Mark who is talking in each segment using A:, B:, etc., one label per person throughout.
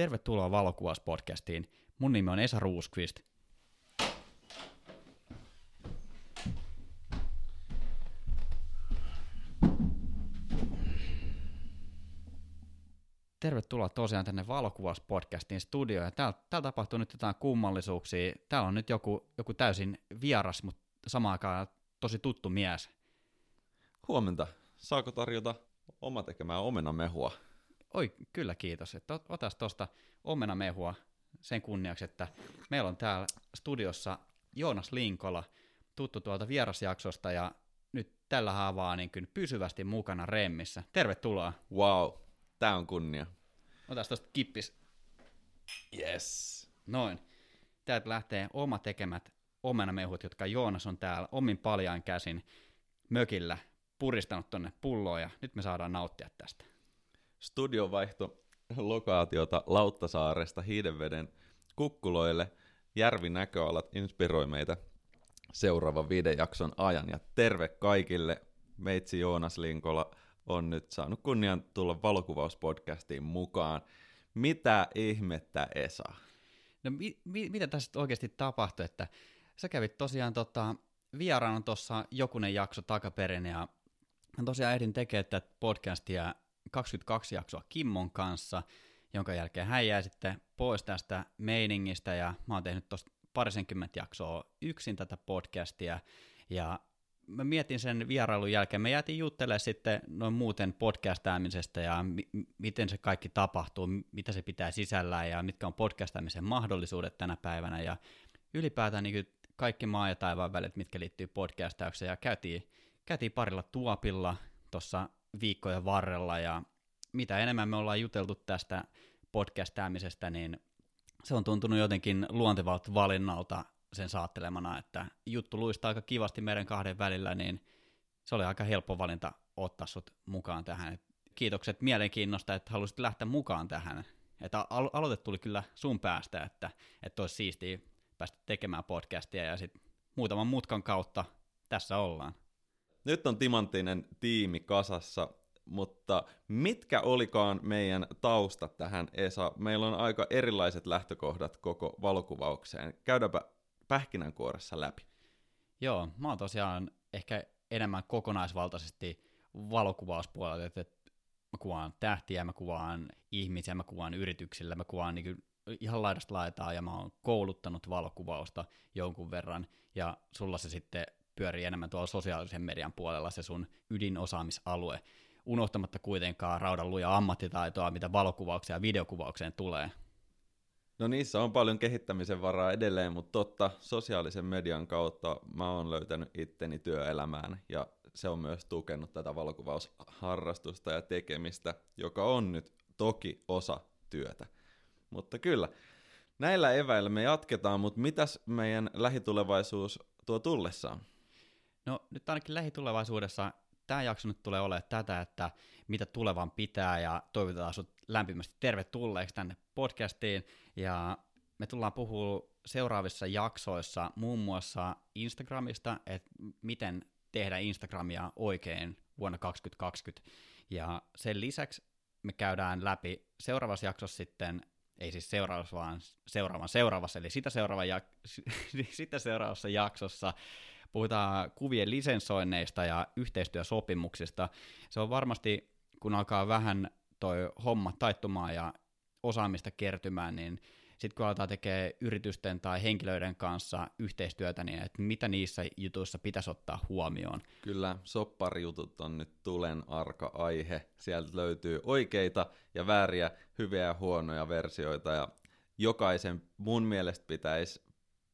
A: Tervetuloa Valokuvauspodcastiin. Mun nimi on Esa Ruuskvist. Tervetuloa tosiaan tänne Valokuvauspodcastin studioon. Täällä, täällä tapahtuu nyt jotain kummallisuuksia. Täällä on nyt joku, joku täysin vieras, mutta samaan aikaan tosi tuttu mies.
B: Huomenta. Saako tarjota oma tekemää omenamehua?
A: Oi, kyllä kiitos. Että otas tuosta omenamehua sen kunniaksi, että meillä on täällä studiossa Joonas Linkola, tuttu tuolta vierasjaksosta ja nyt tällä haavaa niin kuin pysyvästi mukana Remmissä. Tervetuloa.
B: Wow, tää on kunnia.
A: Otas tuosta kippis.
B: Yes.
A: Noin. Täältä lähtee oma tekemät omenamehut, jotka Joonas on täällä omin paljain käsin mökillä puristanut tonne pulloon ja nyt me saadaan nauttia tästä.
B: Studio vaihto lokaatiota Lauttasaaresta Hiidenveden kukkuloille. Järvin näköalat inspiroi meitä seuraavan viiden jakson ajan. Ja terve kaikille. Meitsi Joonas Linkola on nyt saanut kunnian tulla valokuvauspodcastiin mukaan. Mitä ihmettä Esa?
A: No mi- mi- mitä tässä oikeasti tapahtui, että sä kävit tosiaan tota, vieraana tuossa jokunen jakso takaperin ja tosiaan ehdin tekemään tätä podcastia 22 jaksoa Kimmon kanssa, jonka jälkeen hän jäi sitten pois tästä meiningistä ja mä oon tehnyt tuosta parisenkymmentä jaksoa yksin tätä podcastia. Ja mä mietin sen vierailun jälkeen, me jäätiin juttelemaan sitten noin muuten podcastaamisesta ja mi- miten se kaikki tapahtuu, mitä se pitää sisällään ja mitkä on podcastaamisen mahdollisuudet tänä päivänä. Ja ylipäätään niin kaikki maa ja taivaan välit, mitkä liittyy podcastaukseen ja käytiin, käytiin parilla tuopilla tuossa viikkojen varrella ja mitä enemmän me ollaan juteltu tästä podcastaamisesta, niin se on tuntunut jotenkin luontevalta valinnalta sen saattelemana, että juttu luistaa aika kivasti meidän kahden välillä, niin se oli aika helppo valinta ottaa sut mukaan tähän. Kiitokset mielenkiinnosta, että halusit lähteä mukaan tähän. Että alo- aloite tuli kyllä sun päästä, että, että olisi siistiä päästä tekemään podcastia ja sitten muutaman mutkan kautta tässä ollaan.
B: Nyt on timanttinen tiimi kasassa, mutta mitkä olikaan meidän taustat tähän, Esa? Meillä on aika erilaiset lähtökohdat koko valokuvaukseen. Käydäänpä pähkinänkuoressa läpi.
A: Joo, mä oon tosiaan ehkä enemmän kokonaisvaltaisesti valokuvauspuolella, että mä kuvaan tähtiä, mä kuvaan ihmisiä, mä kuvaan yrityksillä, mä kuvaan niin ihan laidasta laitaa ja mä oon kouluttanut valokuvausta jonkun verran ja sulla se sitten pyörii enemmän tuolla sosiaalisen median puolella se sun ydinosaamisalue, unohtamatta kuitenkaan raudan luja ammattitaitoa, mitä valokuvaukseen ja videokuvaukseen tulee.
B: No niissä on paljon kehittämisen varaa edelleen, mutta totta, sosiaalisen median kautta mä oon löytänyt itteni työelämään ja se on myös tukenut tätä valokuvausharrastusta ja tekemistä, joka on nyt toki osa työtä. Mutta kyllä, näillä eväillä me jatketaan, mutta mitäs meidän lähitulevaisuus tuo tullessaan?
A: No nyt ainakin lähitulevaisuudessa tämä jakso nyt tulee olemaan tätä, että mitä tulevan pitää ja toivotetaan sinut lämpimästi tervetulleeksi tänne podcastiin. Ja me tullaan puhumaan seuraavissa jaksoissa muun muassa Instagramista, että miten tehdä Instagramia oikein vuonna 2020 ja sen lisäksi me käydään läpi seuraavassa jaksossa sitten ei siis seuraavassa, vaan seuraavan seuraavassa, eli sitä, seuraava jak- sitä seuraavassa jaksossa puhutaan kuvien lisensoinneista ja yhteistyösopimuksista. Se on varmasti, kun alkaa vähän toi homma taittumaan ja osaamista kertymään, niin sitten kun aletaan tekemään yritysten tai henkilöiden kanssa yhteistyötä, niin että mitä niissä jutuissa pitäisi ottaa huomioon.
B: Kyllä, sopparijutut on nyt tulen arka aihe. Sieltä löytyy oikeita ja vääriä, hyviä ja huonoja versioita, ja jokaisen mun mielestä pitäisi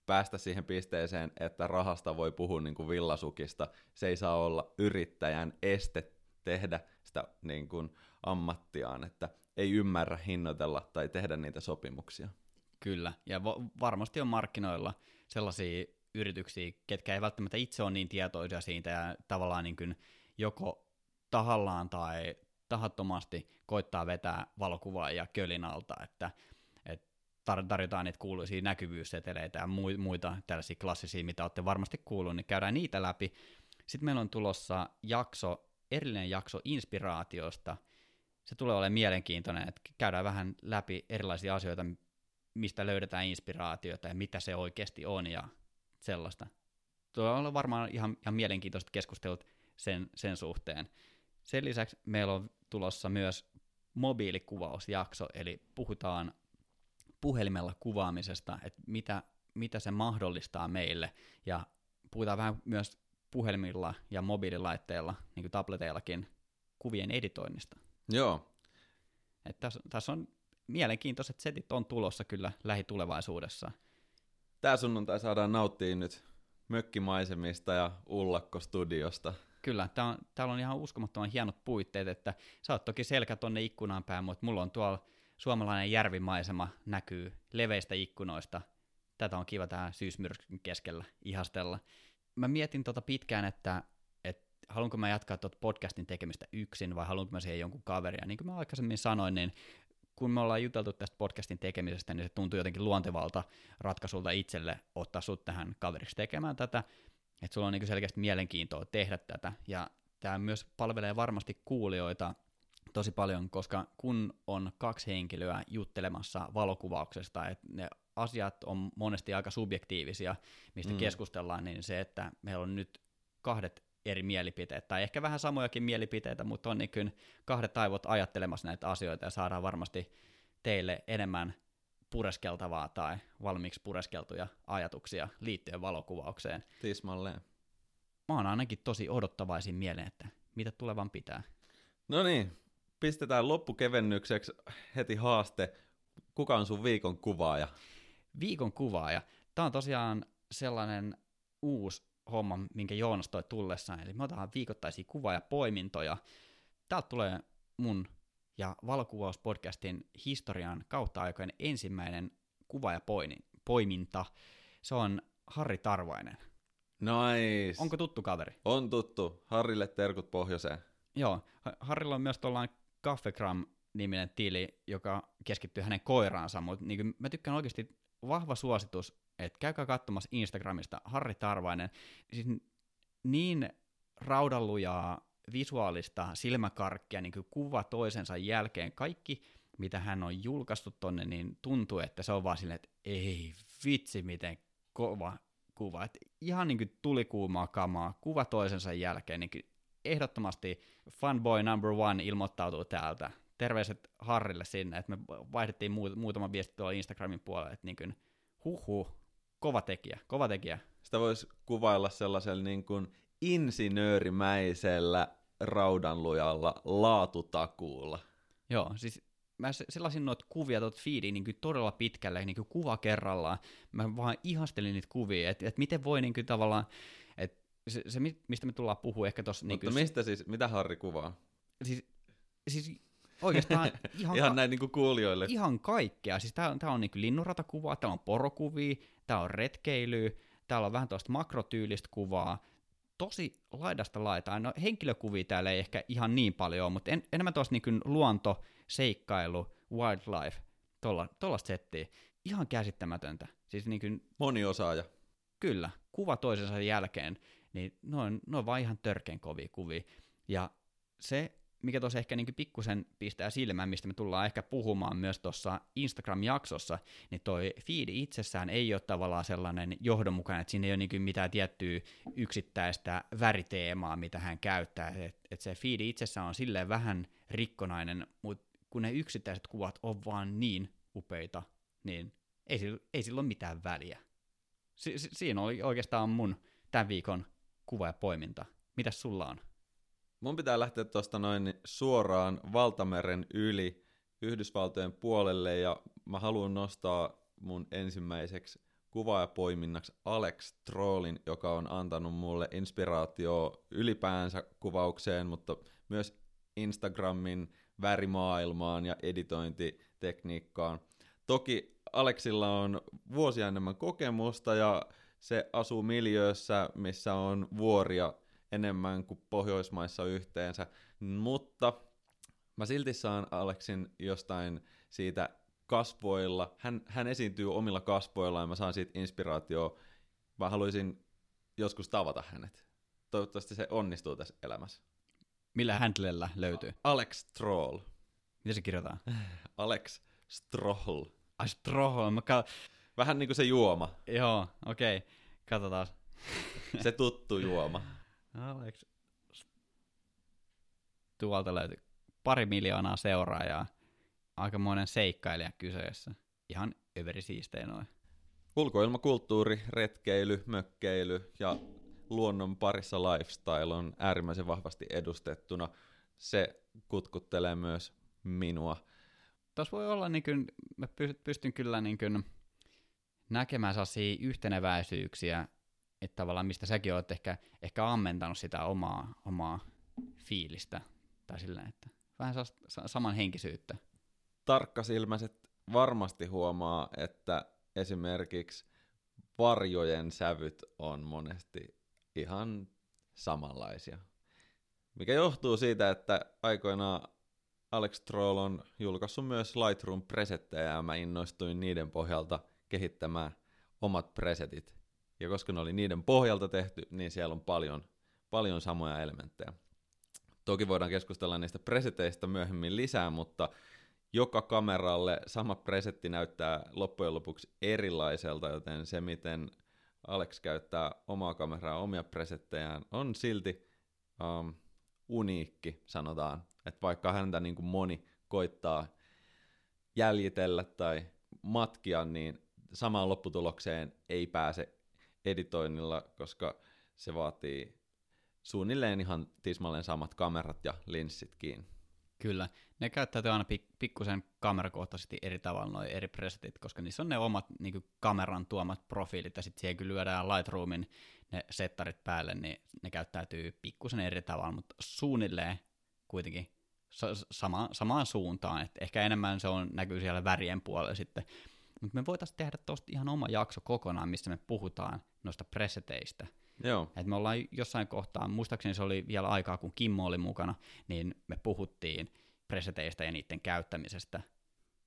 B: päästä siihen pisteeseen, että rahasta voi puhua niin kuin villasukista. Se ei saa olla yrittäjän este tehdä sitä niin kuin ammattiaan, että ei ymmärrä hinnoitella tai tehdä niitä sopimuksia.
A: Kyllä, ja varmasti on markkinoilla sellaisia yrityksiä, ketkä ei välttämättä itse ole niin tietoisia siitä ja tavallaan niin kuin joko tahallaan tai tahattomasti koittaa vetää valokuvaa ja kölin alta, että, että tarjotaan niitä kuuluisia näkyvyysseteleitä ja muita tällaisia klassisia, mitä olette varmasti kuullut, niin käydään niitä läpi. Sitten meillä on tulossa jakso, erillinen jakso inspiraatiosta, se tulee olemaan mielenkiintoinen, että käydään vähän läpi erilaisia asioita, mistä löydetään inspiraatiota ja mitä se oikeasti on ja sellaista. Tulee olla varmaan ihan, ihan mielenkiintoiset keskustelut sen, sen suhteen. Sen lisäksi meillä on tulossa myös mobiilikuvausjakso, eli puhutaan puhelimella kuvaamisesta, että mitä, mitä se mahdollistaa meille, ja puhutaan vähän myös puhelimilla ja mobiililaitteilla, niin kuin tableteillakin, kuvien editoinnista.
B: Joo.
A: Että tässä, tässä on mielenkiintoiset setit on tulossa kyllä lähitulevaisuudessa.
B: Tää sunnuntai saadaan nauttia nyt mökkimaisemista ja ullakkostudiosta.
A: Kyllä, tää on, täällä on ihan uskomattoman hienot puitteet, että sä oot toki selkä tonne ikkunaan päin, mutta mulla on tuolla suomalainen järvimaisema näkyy leveistä ikkunoista. Tätä on kiva tähän syysmyrskyn keskellä ihastella. Mä mietin tota pitkään, että, että haluanko mä jatkaa tuota podcastin tekemistä yksin vai haluanko mä siihen jonkun kaveria. Niin kuin mä aikaisemmin sanoin, niin kun me ollaan juteltu tästä podcastin tekemisestä, niin se tuntuu jotenkin luontevalta ratkaisulta itselle ottaa sut tähän kaveriksi tekemään tätä, että sulla on niin selkeästi mielenkiintoa tehdä tätä, ja tämä myös palvelee varmasti kuulijoita tosi paljon, koska kun on kaksi henkilöä juttelemassa valokuvauksesta, että ne asiat on monesti aika subjektiivisia, mistä mm. keskustellaan, niin se, että meillä on nyt kahdet eri mielipiteet, tai ehkä vähän samojakin mielipiteitä, mutta on niin kahdet aivot ajattelemassa näitä asioita, ja saadaan varmasti teille enemmän pureskeltavaa tai valmiiksi pureskeltuja ajatuksia liittyen valokuvaukseen.
B: Tismalleen.
A: Mä oon ainakin tosi odottavaisin mieleen, että mitä tulevan pitää.
B: No niin, pistetään loppukevennykseksi heti haaste. Kuka on sun viikon kuvaaja?
A: Viikon kuvaaja. Tämä on tosiaan sellainen uusi homma, minkä Joonas toi tullessaan. Eli me otetaan viikoittaisia kuva- ja poimintoja. Täältä tulee mun ja valokuvauspodcastin historian kautta aikojen ensimmäinen kuva- ja poiminta. Se on Harri Tarvainen.
B: Nice.
A: Onko tuttu kaveri?
B: On tuttu. Harrille terkut pohjoiseen.
A: Joo. Harrilla on myös tuollainen Kaffegram-niminen tili, joka keskittyy hänen koiraansa, mutta niin mä tykkään oikeasti vahva suositus, että käykää katsomassa Instagramista Harri Tarvainen. Siis niin raudallujaa visuaalista silmäkarkkia niin kuin kuva toisensa jälkeen. Kaikki, mitä hän on julkaistu tonne, niin tuntuu, että se on vaan silleen, että ei vitsi, miten kova kuva. Et ihan niin kuin tulikuumaa kamaa, kuva toisensa jälkeen. Niin ehdottomasti fanboy number one ilmoittautuu täältä. Terveiset Harrille sinne, että me vaihdettiin muutama viesti tuolla Instagramin puolella, että niin kuin, huhu, kova tekijä, kova tekijä.
B: Sitä voisi kuvailla sellaisella niin kuin insinöörimäisellä raudanlujalla laatutakuulla.
A: Joo, siis mä sellaisin noita kuvia tuot feediin niin todella pitkälle, niin kuin kuva kerrallaan. Mä vaan ihastelin niitä kuvia, että et miten voi niin kuin tavallaan, että se, se, mistä me tullaan puhua ehkä tuossa...
B: Mutta niin kuin, mistä siis, mitä Harri kuvaa?
A: Siis, siis oikeastaan
B: ihan, ihan ka- näin niin kuin kuulijoille.
A: Ihan kaikkea. Siis tää on, tää on niin linnunratakuvaa, täällä on porokuvia, tää on retkeilyä, täällä on vähän tuosta makrotyylistä kuvaa, tosi laidasta laitaan. No henkilökuvia täällä ei ehkä ihan niin paljon mutta en, enemmän tuossa niin luonto, seikkailu, wildlife, tuollaista settiä. Ihan käsittämätöntä. Siis niin kuin,
B: Moni osaaja.
A: Kyllä, kuva toisensa jälkeen, niin noin, noin vaan ihan törkeen kovia kuvia. Ja se mikä tuossa ehkä niin pikkusen pistää silmään, mistä me tullaan ehkä puhumaan myös tuossa Instagram-jaksossa, niin toi feed itsessään ei ole tavallaan sellainen johdonmukainen, että siinä ei ole niin mitään tiettyä yksittäistä väriteemaa, mitä hän käyttää, että et se feed itsessään on silleen vähän rikkonainen, mutta kun ne yksittäiset kuvat on vaan niin upeita, niin ei ei sillä ole mitään väliä. Si- si- siinä oli oikeastaan mun tämän viikon kuva ja poiminta. Mitäs sulla on?
B: Mun pitää lähteä tuosta noin suoraan valtameren yli Yhdysvaltojen puolelle ja mä haluan nostaa mun ensimmäiseksi kuvaajapoiminnaksi Alex Trollin, joka on antanut mulle inspiraatio ylipäänsä kuvaukseen, mutta myös Instagramin värimaailmaan ja editointitekniikkaan. Toki Alexilla on vuosia enemmän kokemusta ja se asuu miljöössä, missä on vuoria enemmän kuin Pohjoismaissa yhteensä, mutta mä silti saan Aleksin jostain siitä kasvoilla, hän, hän esiintyy omilla kasvoilla ja mä saan siitä inspiraatioa. Mä haluaisin joskus tavata hänet. Toivottavasti se onnistuu tässä elämässä.
A: Millä häntlellä löytyy?
B: Alex Troll.
A: Miten se kirjoitetaan?
B: Alex Strohl.
A: Ai Strohol, mä ka-
B: Vähän niin kuin se juoma,
A: Joo, okei. Okay. Katsotaan.
B: se tuttu juoma.
A: Alex. Tuolta löytyy pari miljoonaa seuraajaa. Aikamoinen seikkailija kyseessä. Ihan överisiistejä noin.
B: Ulkoilmakulttuuri, retkeily, mökkeily ja luonnon parissa lifestyle on äärimmäisen vahvasti edustettuna. Se kutkuttelee myös minua.
A: Tuossa voi olla, niin kuin, mä py- pystyn kyllä niin kuin näkemään sellaisia yhteneväisyyksiä, että tavallaan mistä säkin olet ehkä, ehkä ammentanut sitä omaa, omaa fiilistä. Tai sillä, että vähän samanhenkisyyttä.
B: Tarkkasilmäiset varmasti huomaa, että esimerkiksi varjojen sävyt on monesti ihan samanlaisia. Mikä johtuu siitä, että aikoinaan Alex Troll on julkaissut myös Lightroom-presettejä ja mä innostuin niiden pohjalta kehittämään omat presetit. Ja koska ne oli niiden pohjalta tehty, niin siellä on paljon, paljon samoja elementtejä. Toki voidaan keskustella niistä preseteistä myöhemmin lisää, mutta joka kameralle sama presetti näyttää loppujen lopuksi erilaiselta, joten se miten Alex käyttää omaa kameraa, omia presettejään, on silti um, uniikki, sanotaan. Että vaikka häntä niin kuin moni koittaa jäljitellä tai matkia, niin samaan lopputulokseen ei pääse editoinnilla, koska se vaatii suunnilleen ihan tismalleen samat kamerat ja linssit kiinni.
A: Kyllä. Ne käyttäytyy aina pik- pikkusen kamerakohtaisesti eri tavalla noin eri presetit, koska niissä on ne omat niin kuin kameran tuomat profiilit, ja sitten siihen kun lyödään Lightroomin ne settarit päälle, niin ne käyttäytyy pikkusen eri tavalla, mutta suunnilleen kuitenkin sa- sama, samaan suuntaan, että ehkä enemmän se on, näkyy siellä värien puolella sitten. Mutta me voitaisiin tehdä tuosta ihan oma jakso kokonaan, missä me puhutaan noista preseteistä.
B: Joo,
A: Et me ollaan jossain kohtaa, muistaakseni se oli vielä aikaa, kun Kimmo oli mukana, niin me puhuttiin preseteistä ja niiden käyttämisestä.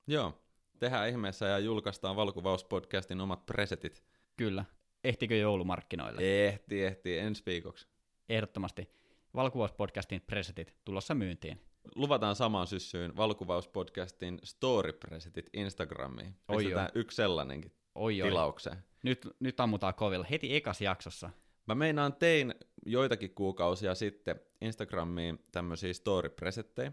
B: joo. Tehdään ihmeessä ja julkaistaan Valkuvauspodcastin omat presetit.
A: Kyllä. Ehtikö joulumarkkinoille?
B: Ehti, ehti, ensi viikoksi.
A: Ehdottomasti. Valkuvauspodcastin presetit tulossa myyntiin.
B: Luvataan samaan syssyyn Valkuvauspodcastin story-presetit Instagramiin.
A: Oi
B: Pistetään yksi sellainenkin
A: Oi, oi.
B: tilaukseen.
A: Nyt, nyt ammutaan kovilla. Heti ekas jaksossa.
B: Mä meinaan tein joitakin kuukausia sitten Instagramiin tämmöisiä story-presettejä.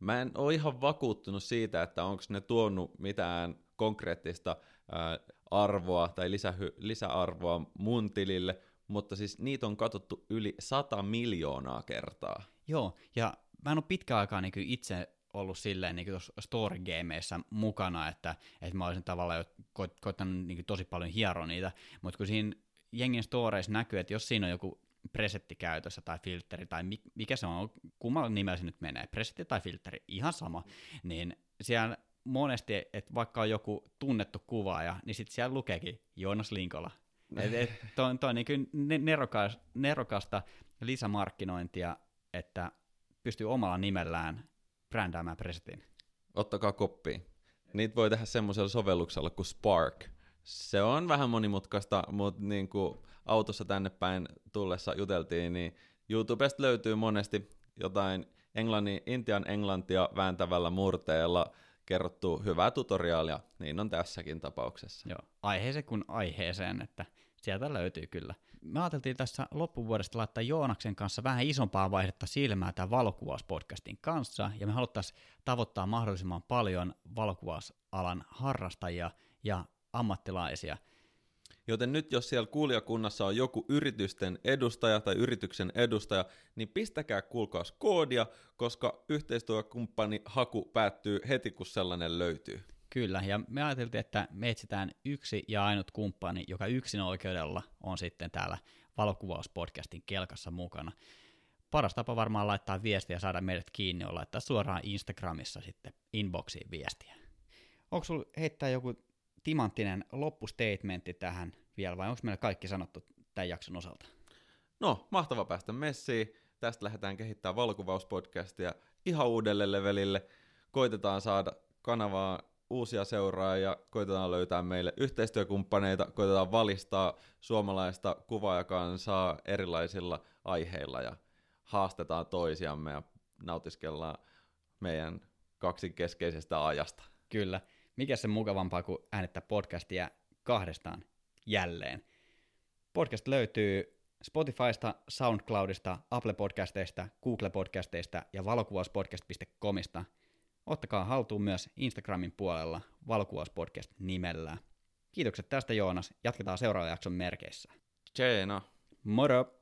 B: Mä en ole ihan vakuuttunut siitä, että onko ne tuonut mitään konkreettista ää, arvoa tai lisähy- lisäarvoa mun tilille, mutta siis niitä on katsottu yli 100 miljoonaa kertaa.
A: Joo, ja mä en ole pitkään aikaa niin itse ollut silleen niin tuossa story gameissa mukana, että, että mä olisin tavallaan jo ko- koittanut niin tosi paljon hieroa niitä, mutta kun siinä jengin storeissa näkyy, että jos siinä on joku presetti käytössä tai filteri tai mi- mikä se on, kummalla nimellä se nyt menee, presetti tai filteri, ihan sama, niin siellä monesti, että vaikka on joku tunnettu kuvaaja, niin sitten siellä lukeekin Joonas Linkola. Et, et, toi, toi on niin nerokas, nerokasta lisämarkkinointia, että pystyy omalla nimellään brändäämään presetin.
B: Ottakaa koppiin. Niitä voi tehdä semmoisella sovelluksella kuin Spark. Se on vähän monimutkaista, mutta niin kuin autossa tänne päin tullessa juteltiin, niin YouTubesta löytyy monesti jotain englannin, intian englantia vääntävällä murteella kerrottu hyvää tutoriaalia, niin on tässäkin tapauksessa.
A: Joo, aiheeseen kuin aiheeseen, että sieltä löytyy kyllä. Me ajateltiin tässä loppuvuodesta laittaa Joonaksen kanssa vähän isompaa vaihdetta silmää tämän valokuvauspodcastin kanssa, ja me haluttaisiin tavoittaa mahdollisimman paljon valokuvausalan harrastajia ja ammattilaisia.
B: Joten nyt jos siellä kuulijakunnassa on joku yritysten edustaja tai yrityksen edustaja, niin pistäkää kuulkaas koodia, koska yhteistyökumppani haku päättyy heti kun sellainen löytyy.
A: Kyllä, ja me ajateltiin, että me etsitään yksi ja ainut kumppani, joka yksin oikeudella on sitten täällä valokuvauspodcastin kelkassa mukana. Paras tapa varmaan laittaa viestiä ja saada meidät kiinni on laittaa suoraan Instagramissa sitten inboxiin viestiä. Onko sulla heittää joku timanttinen loppustatementti tähän vielä, vai onko meillä kaikki sanottu tämän jakson osalta?
B: No, mahtava päästä messiin. Tästä lähdetään kehittämään valokuvauspodcastia ihan uudelle levelille. Koitetaan saada kanavaa uusia seuraajia, koitetaan löytää meille yhteistyökumppaneita, koitetaan valistaa suomalaista kuvaajakansaa erilaisilla aiheilla ja haastetaan toisiamme ja nautiskellaan meidän kaksi keskeisestä ajasta.
A: Kyllä. Mikä se mukavampaa kuin äänettää podcastia kahdestaan jälleen. Podcast löytyy Spotifysta, SoundCloudista, Apple Podcasteista, Google Podcasteista ja valokuvauspodcast.comista. Ottakaa haltuun myös Instagramin puolella valokuvauspodcast nimellä. Kiitokset tästä Joonas. Jatketaan seuraavan jakson merkeissä.
B: Tjena!
A: Moro!